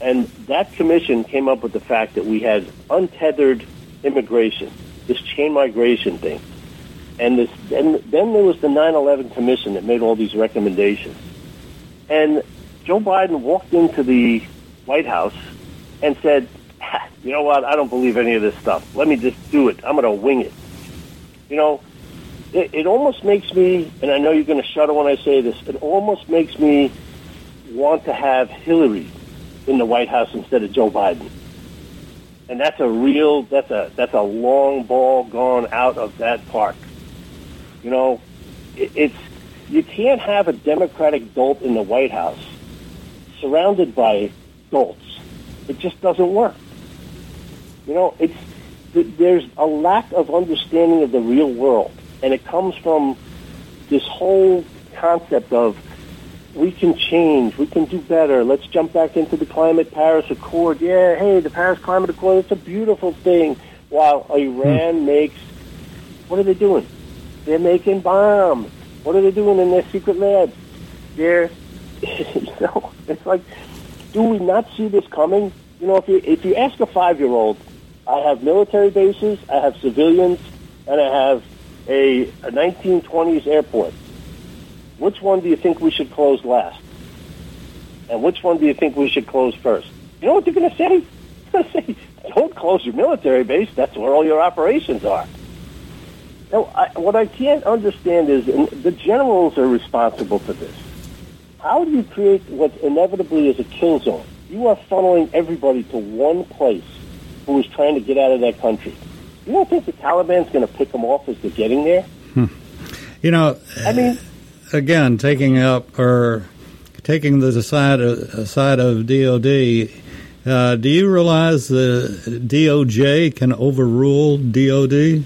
And that commission came up with the fact that we had untethered immigration, this chain migration thing. And this, then, then there was the 9/11 Commission that made all these recommendations. And Joe Biden walked into the White House and said, "You know what? I don't believe any of this stuff. Let me just do it. I'm going to wing it." You know, it, it almost makes me, and I know you're going to shudder when I say this. It almost makes me want to have Hillary in the White House instead of Joe Biden. And that's a real, that's a that's a long ball gone out of that park. You know, it, it's you can't have a Democratic dolt in the White House surrounded by dolts. It just doesn't work. You know, it's there's a lack of understanding of the real world, and it comes from this whole concept of we can change, we can do better. Let's jump back into the climate Paris Accord. Yeah, hey, the Paris Climate Accord, it's a beautiful thing. While Iran hmm. makes, what are they doing? They're making bombs. What are they doing in their secret labs? They're, you know, it's like, do we not see this coming? You know, if you if you ask a five year old, I have military bases, I have civilians, and I have a, a 1920s airport. Which one do you think we should close last? And which one do you think we should close first? You know what they're going to say? They're going to say, don't close your military base. That's where all your operations are. Now, I, what I can't understand is the generals are responsible for this. how do you create what inevitably is a kill zone? You are funneling everybody to one place who is trying to get out of that country. You don't think the Taliban's going to pick them off as they're getting there? You know, I mean, again, taking up or taking the side of, side of DOD. Uh, do you realize the DOJ can overrule DOD?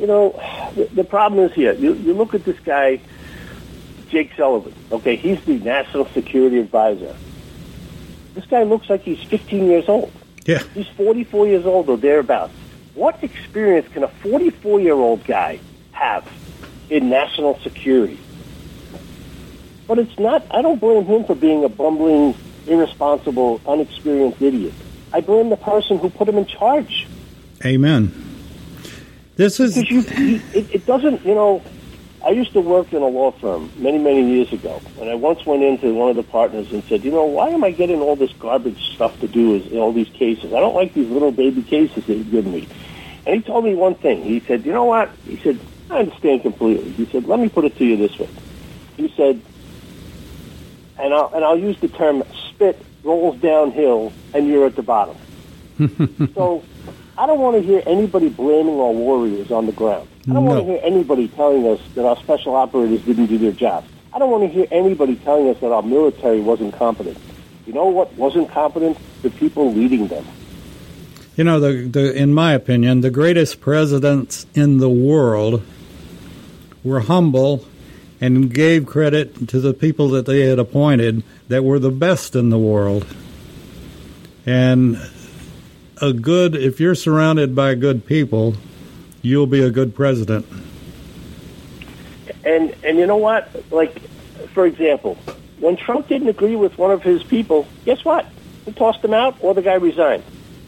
you know, the, the problem is here. You, you look at this guy, Jake Sullivan. Okay, he's the national security advisor. This guy looks like he's 15 years old. Yeah. He's 44 years old or thereabouts. What experience can a 44 year old guy have in national security? But it's not, I don't blame him for being a bumbling, irresponsible, unexperienced idiot. I blame the person who put him in charge. Amen. This is you, you it, it doesn't, you know, I used to work in a law firm many, many years ago, and I once went into one of the partners and said, you know, why am I getting all this garbage stuff to do is all these cases? I don't like these little baby cases that you give me. And he told me one thing. He said, you know what? He said, I understand completely. He said, let me put it to you this way. He said, and I'll, and I'll use the term spit rolls downhill and you're at the bottom. so I don't want to hear anybody blaming our warriors on the ground. I don't want to hear anybody telling us that our special operators didn't do their job. I don't want to hear anybody telling us that our military wasn't competent. You know what wasn't competent? The people leading them. You know, the, the in my opinion, the greatest presidents in the world were humble and gave credit to the people that they had appointed that were the best in the world. And a good, if you're surrounded by good people, you'll be a good president. And and you know what? Like, for example, when Trump didn't agree with one of his people, guess what? He tossed him out, or the guy resigned.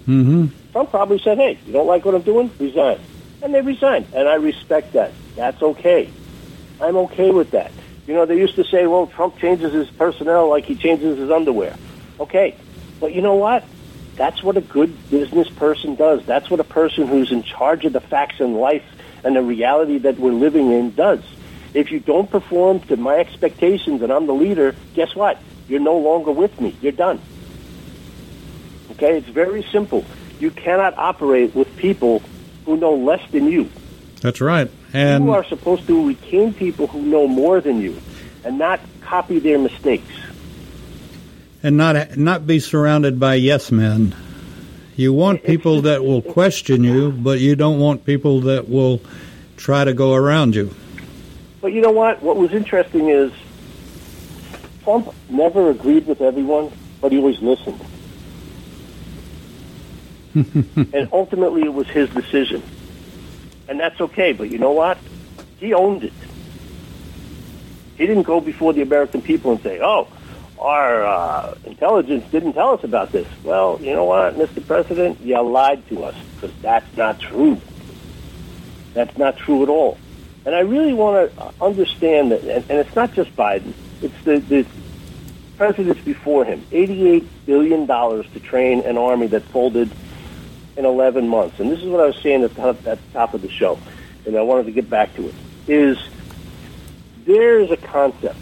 hmm Trump probably said, "Hey, you don't like what I'm doing? Resign." And they resigned, and I respect that. That's okay. I'm okay with that. You know, they used to say, "Well, Trump changes his personnel like he changes his underwear." Okay, but you know what? That's what a good business person does. That's what a person who's in charge of the facts and life and the reality that we're living in does. If you don't perform to my expectations and I'm the leader, guess what? You're no longer with me. You're done. Okay? It's very simple. You cannot operate with people who know less than you. That's right. And you are supposed to retain people who know more than you and not copy their mistakes. And not not be surrounded by yes men. You want people that will question you, but you don't want people that will try to go around you. But you know what? What was interesting is Trump never agreed with everyone, but he always listened. and ultimately, it was his decision. And that's okay, but you know what? He owned it. He didn't go before the American people and say, oh, our uh, intelligence didn't tell us about this. Well, you know what, Mr. President? You lied to us because that's not true. That's not true at all. And I really want to understand that, and, and it's not just Biden. It's the, the presidents before him. $88 billion to train an army that folded in 11 months. And this is what I was saying at the, at the top of the show, and I wanted to get back to it, is there is a concept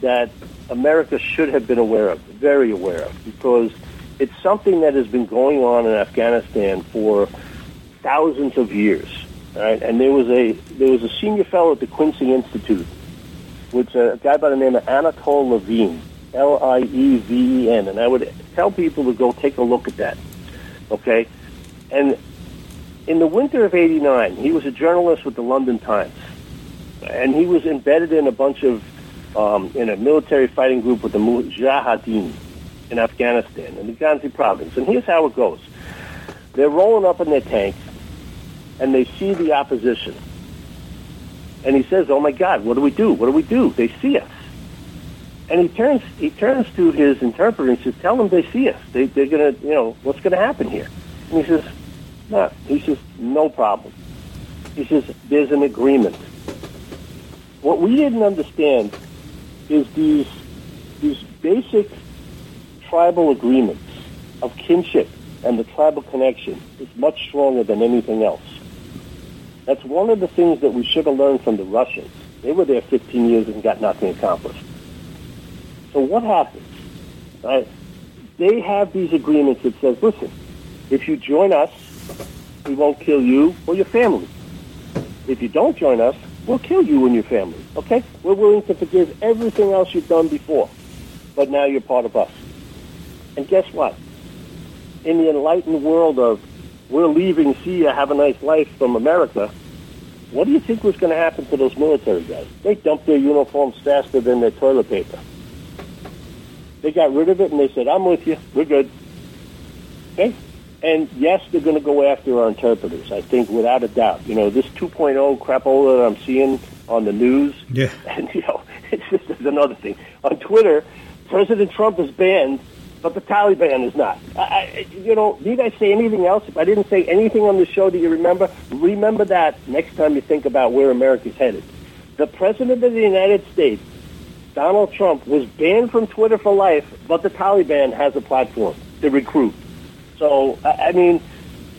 that America should have been aware of, very aware of, because it's something that has been going on in Afghanistan for thousands of years. Right? And there was a there was a senior fellow at the Quincy Institute, which uh, a guy by the name of Anatol Lieven, L I E V E N, and I would tell people to go take a look at that. Okay, and in the winter of '89, he was a journalist with the London Times, and he was embedded in a bunch of um, in a military fighting group with the Mujahideen in Afghanistan in the Ghazni province. And here's how it goes: they're rolling up in their tanks and they see the opposition. And he says, "Oh my God, what do we do? What do we do? They see us." And he turns he turns to his interpreter and says, "Tell them they see us. They, they're gonna, you know, what's gonna happen here?" And he says, "No." He says, "No problem." He says, "There's an agreement." What we didn't understand is these these basic tribal agreements of kinship and the tribal connection is much stronger than anything else. That's one of the things that we should have learned from the Russians. They were there 15 years and got nothing accomplished. So what happens? Right? They have these agreements that says, listen, if you join us, we won't kill you or your family. If you don't join us, we'll kill you and your family. Okay? We're willing to forgive everything else you've done before, but now you're part of us. And guess what? In the enlightened world of we're leaving, see you, have a nice life from America, what do you think was going to happen to those military guys? They dumped their uniforms faster than their toilet paper. They got rid of it and they said, I'm with you. We're good. Okay? And yes, they're going to go after our interpreters, I think, without a doubt. You know, this 2.0 crapola that I'm seeing on the news, Yeah. and, you know, it's just there's another thing. On Twitter, President Trump is banned, but the Taliban is not. I, I, you know, need I say anything else? If I didn't say anything on the show that you remember, remember that next time you think about where America's headed. The President of the United States, Donald Trump, was banned from Twitter for life, but the Taliban has a platform to recruit. So, I mean,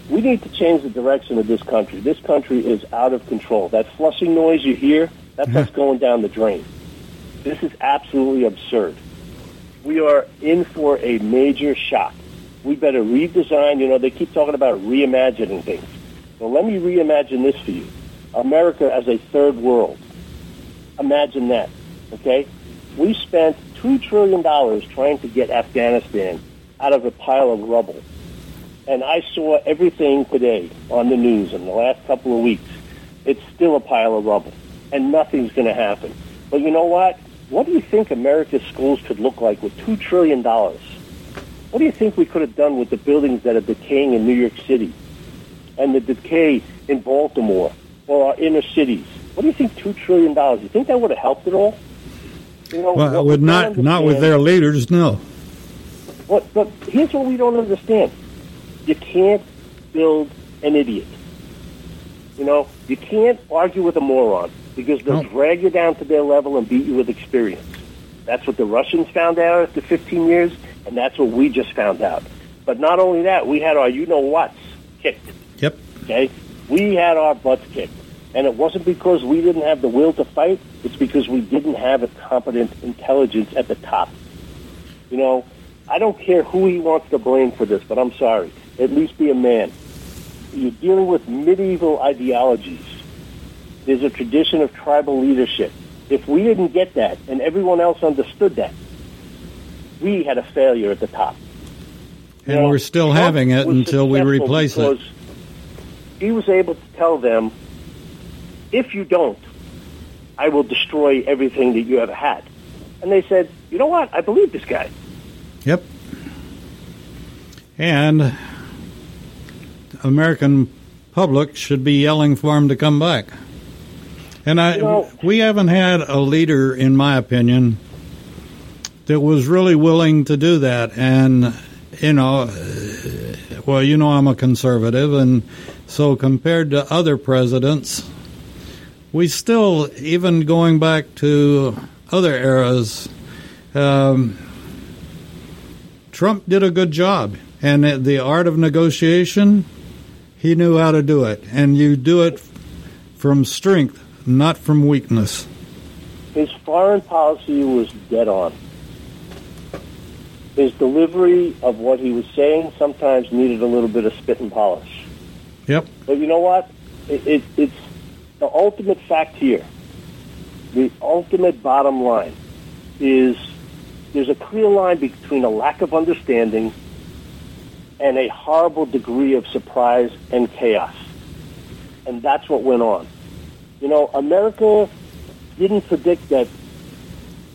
we need to change the direction of this country. This country is out of control. That flushing noise you hear, mm-hmm. that's what's going down the drain. This is absolutely absurd. We are in for a major shock. We better redesign. You know, they keep talking about reimagining things. Well, let me reimagine this for you. America as a third world. Imagine that, okay? We spent $2 trillion trying to get Afghanistan out of a pile of rubble. And I saw everything today on the news in the last couple of weeks. It's still a pile of rubble, and nothing's going to happen. But you know what? What do you think America's schools could look like with $2 trillion? What do you think we could have done with the buildings that are decaying in New York City and the decay in Baltimore or our inner cities? What do you think $2 trillion? Do You think that would have helped at all? You know, Well, with not don't with their leaders, no. What, but here's what we don't understand. You can't build an idiot. You know, you can't argue with a moron because they'll No. drag you down to their level and beat you with experience. That's what the Russians found out after 15 years, and that's what we just found out. But not only that, we had our you-know-whats kicked. Yep. Okay, we had our butts kicked, and it wasn't because we didn't have the will to fight. It's because we didn't have a competent intelligence at the top. You know, I don't care who he wants to blame for this, but I'm sorry. At least be a man. You're dealing with medieval ideologies. There's a tradition of tribal leadership. If we didn't get that, and everyone else understood that, we had a failure at the top. And we're still Trump having it until we replace it. He was able to tell them, if you don't, I will destroy everything that you ever had. And they said, you know what? I believe this guy. Yep. And American public should be yelling for him to come back. And I, know- we haven't had a leader, in my opinion, that was really willing to do that. And you know, well, you know, I'm a conservative, and so compared to other presidents, we still, even going back to other eras, um, Trump did a good job. And the art of negotiation, he knew how to do it. And you do it from strength, not from weakness. His foreign policy was dead on. His delivery of what he was saying sometimes needed a little bit of spit and polish. Yep. But you know what? It, it, it's the ultimate fact here. The ultimate bottom line is there's a clear line between a lack of understanding and a horrible degree of surprise and chaos. And that's what went on. You know, America didn't predict that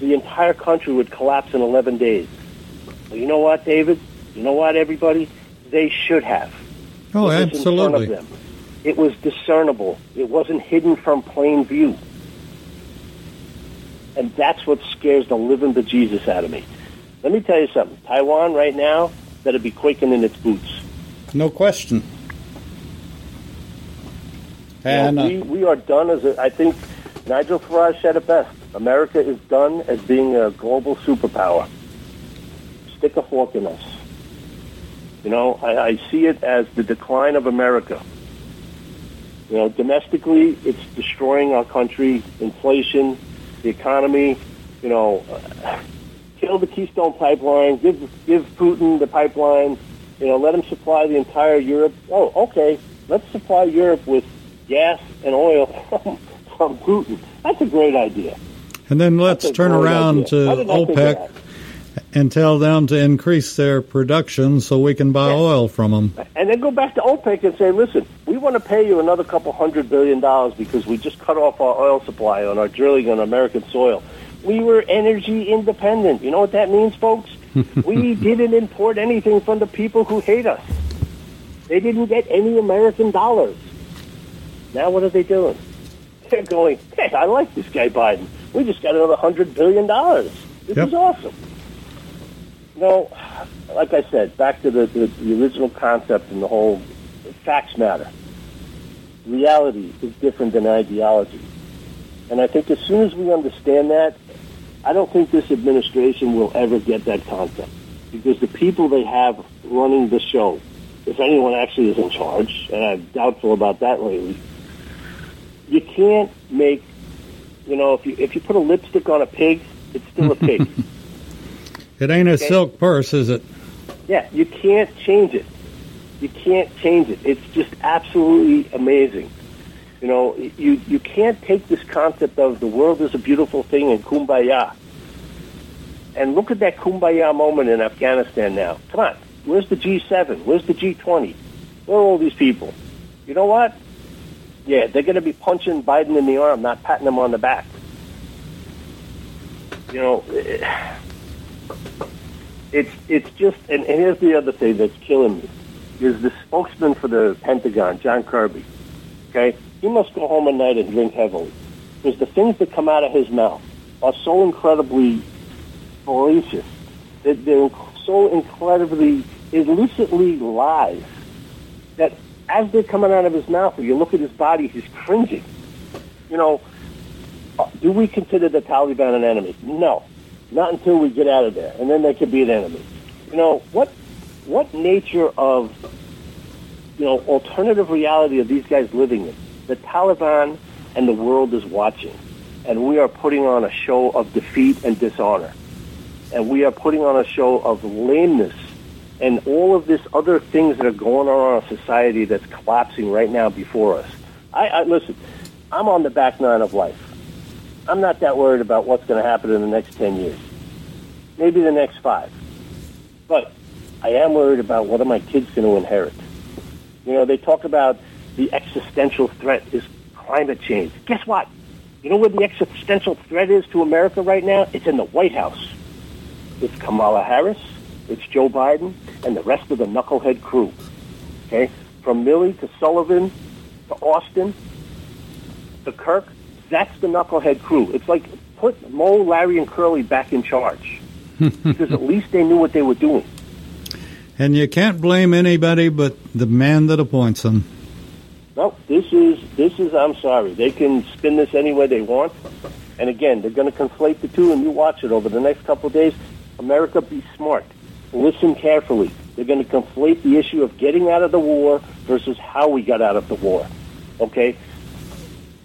the entire country would collapse in 11 days. Well, you know what, David? You know what, everybody? They should have. Oh, It was in front of absolutely. It was discernible. It wasn't hidden from plain view. And that's what scares the living bejesus out of me. Let me tell you something. Taiwan right now better be quaking in its boots. No question. And You know, we, we are done as a, I think Nigel Farage said it best. America is done as being a global superpower. Stick a fork in us. You know, I, I see it as the decline of America. You know, domestically, it's destroying our country, inflation, the economy. You know, kill the Keystone Pipeline, give give Putin the pipeline. You know, let him supply the entire Europe. Oh, okay, let's supply Europe with gas and oil from, from Putin. That's a great idea. And then let's turn around idea. to OPEC and tell them to increase their production so we can buy yeah. oil from them. And then go back to OPEC and say, listen, we want to pay you another couple hundred billion dollars because we just cut off our oil supply on our drilling on American soil. We were energy independent. You know what that means, folks? we didn't import anything from the people who hate us. They didn't get any American dollars. Now what are they doing? They're going, hey, I like this guy Biden. We just got another hundred billion dollars. This yep. is awesome. You know, like I said, back to the, the, the original concept and the whole facts matter. Reality is different than ideology. And I think as soon as we understand that, I don't think this administration will ever get that concept. Because the people they have running the show, if anyone actually is in charge, and I'm doubtful about that lately, you can't make, you know, if you if you put a lipstick on a pig, it's still a pig. it ain't a okay? silk purse, is it? Yeah, you can't change it. You can't change it. It's just absolutely amazing. You know, you you can't take this concept of the world is a beautiful thing and kumbaya. And look at that kumbaya moment in Afghanistan now. Come on, where's the G7? Where's the G20? Where are all these people? You know what? Yeah, they're going to be punching Biden in the arm, not patting him on the back. You know, it's it's just, and, and here's the other thing that's killing me, is the spokesman for the Pentagon, John Kirby. Okay, he must go home at night and drink heavily, because the things that come out of his mouth are so incredibly fallacious. They're, they're so incredibly illicitly lies that as they're coming out of his mouth, when you look at his body, he's cringing. You know, uh, do we consider the Taliban an enemy? No, not until we get out of there, and then they could be an enemy. You know what? What nature of you know alternative reality are these guys living in? The Taliban and the world is watching, and we are putting on a show of defeat and dishonor, and we are putting on a show of lameness and all of this other things that are going on in our society that's collapsing right now before us. I, I listen. I'm on the back nine of life. I'm not that worried about what's going to happen in the next ten years, maybe the next five. But I am worried about what are my kids going to inherit. You know, they talk about the existential threat is climate change. Guess what? You know where the existential threat is to America right now? It's in the White House. It's Kamala Harris it's Joe Biden and the rest of the knucklehead crew. Okay? From Milley to Sullivan to Austin to Kirk, that's the knucklehead crew. It's like put Moe, Larry, and Curly back in charge. because at least they knew what they were doing. And you can't blame anybody but the man that appoints them. No, this is this is. I'm sorry. They can spin this any way they want. And again, they're going to conflate the two, and you watch it over the next couple of days. America, be smart listen carefully. They're going to conflate the issue of getting out of the war versus how we got out of the war. Okay?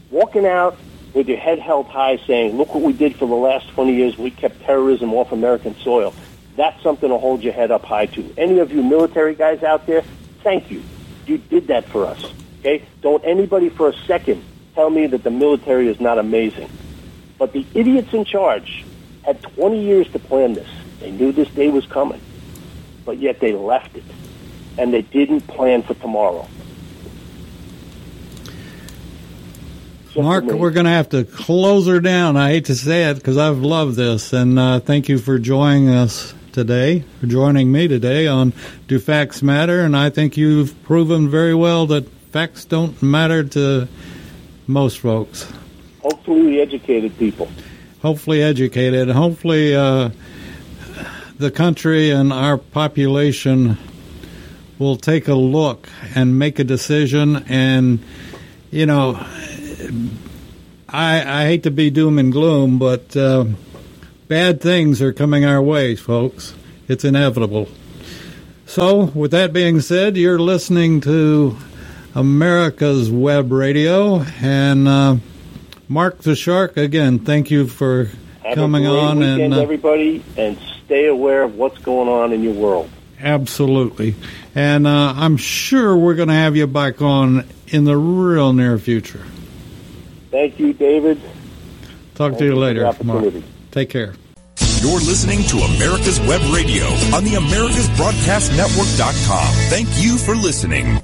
Walking out with your head held high saying, look what we did for the last 20 years. We kept terrorism off American soil. That's something to hold your head up high to. Any of you military guys out there, thank you. You did that for us. Okay? Don't anybody for a second tell me that the military is not amazing. But the idiots in charge had 20 years to plan this. They knew this day was coming but yet they left it and they didn't plan for tomorrow. Mark, we're going to have to close her down. I hate to say it because I've loved this, and uh, thank you for joining us today, for joining me today on Do Facts Matter, and I think you've proven very well that facts don't matter to most folks. Hopefully, educated people. Hopefully, educated. Hopefully, uh, the country and our population will take a look and make a decision. And, you know, I, I hate to be doom and gloom, but uh, bad things are coming our way, folks. It's inevitable. So, with that being said, you're listening to America's Web Radio. And uh, Mark the Shark, again, thank you for Have coming a great on. weekend, and uh, everybody, and stay aware of what's going on in your world. Absolutely. And uh, I'm sure we're going to have you back on in the real near future. Thank you, David. Talk to Thank you you later, the Mark. Take care. You're listening to America's Web Radio on the AmericasBroadcastNetwork.com. Thank you for listening.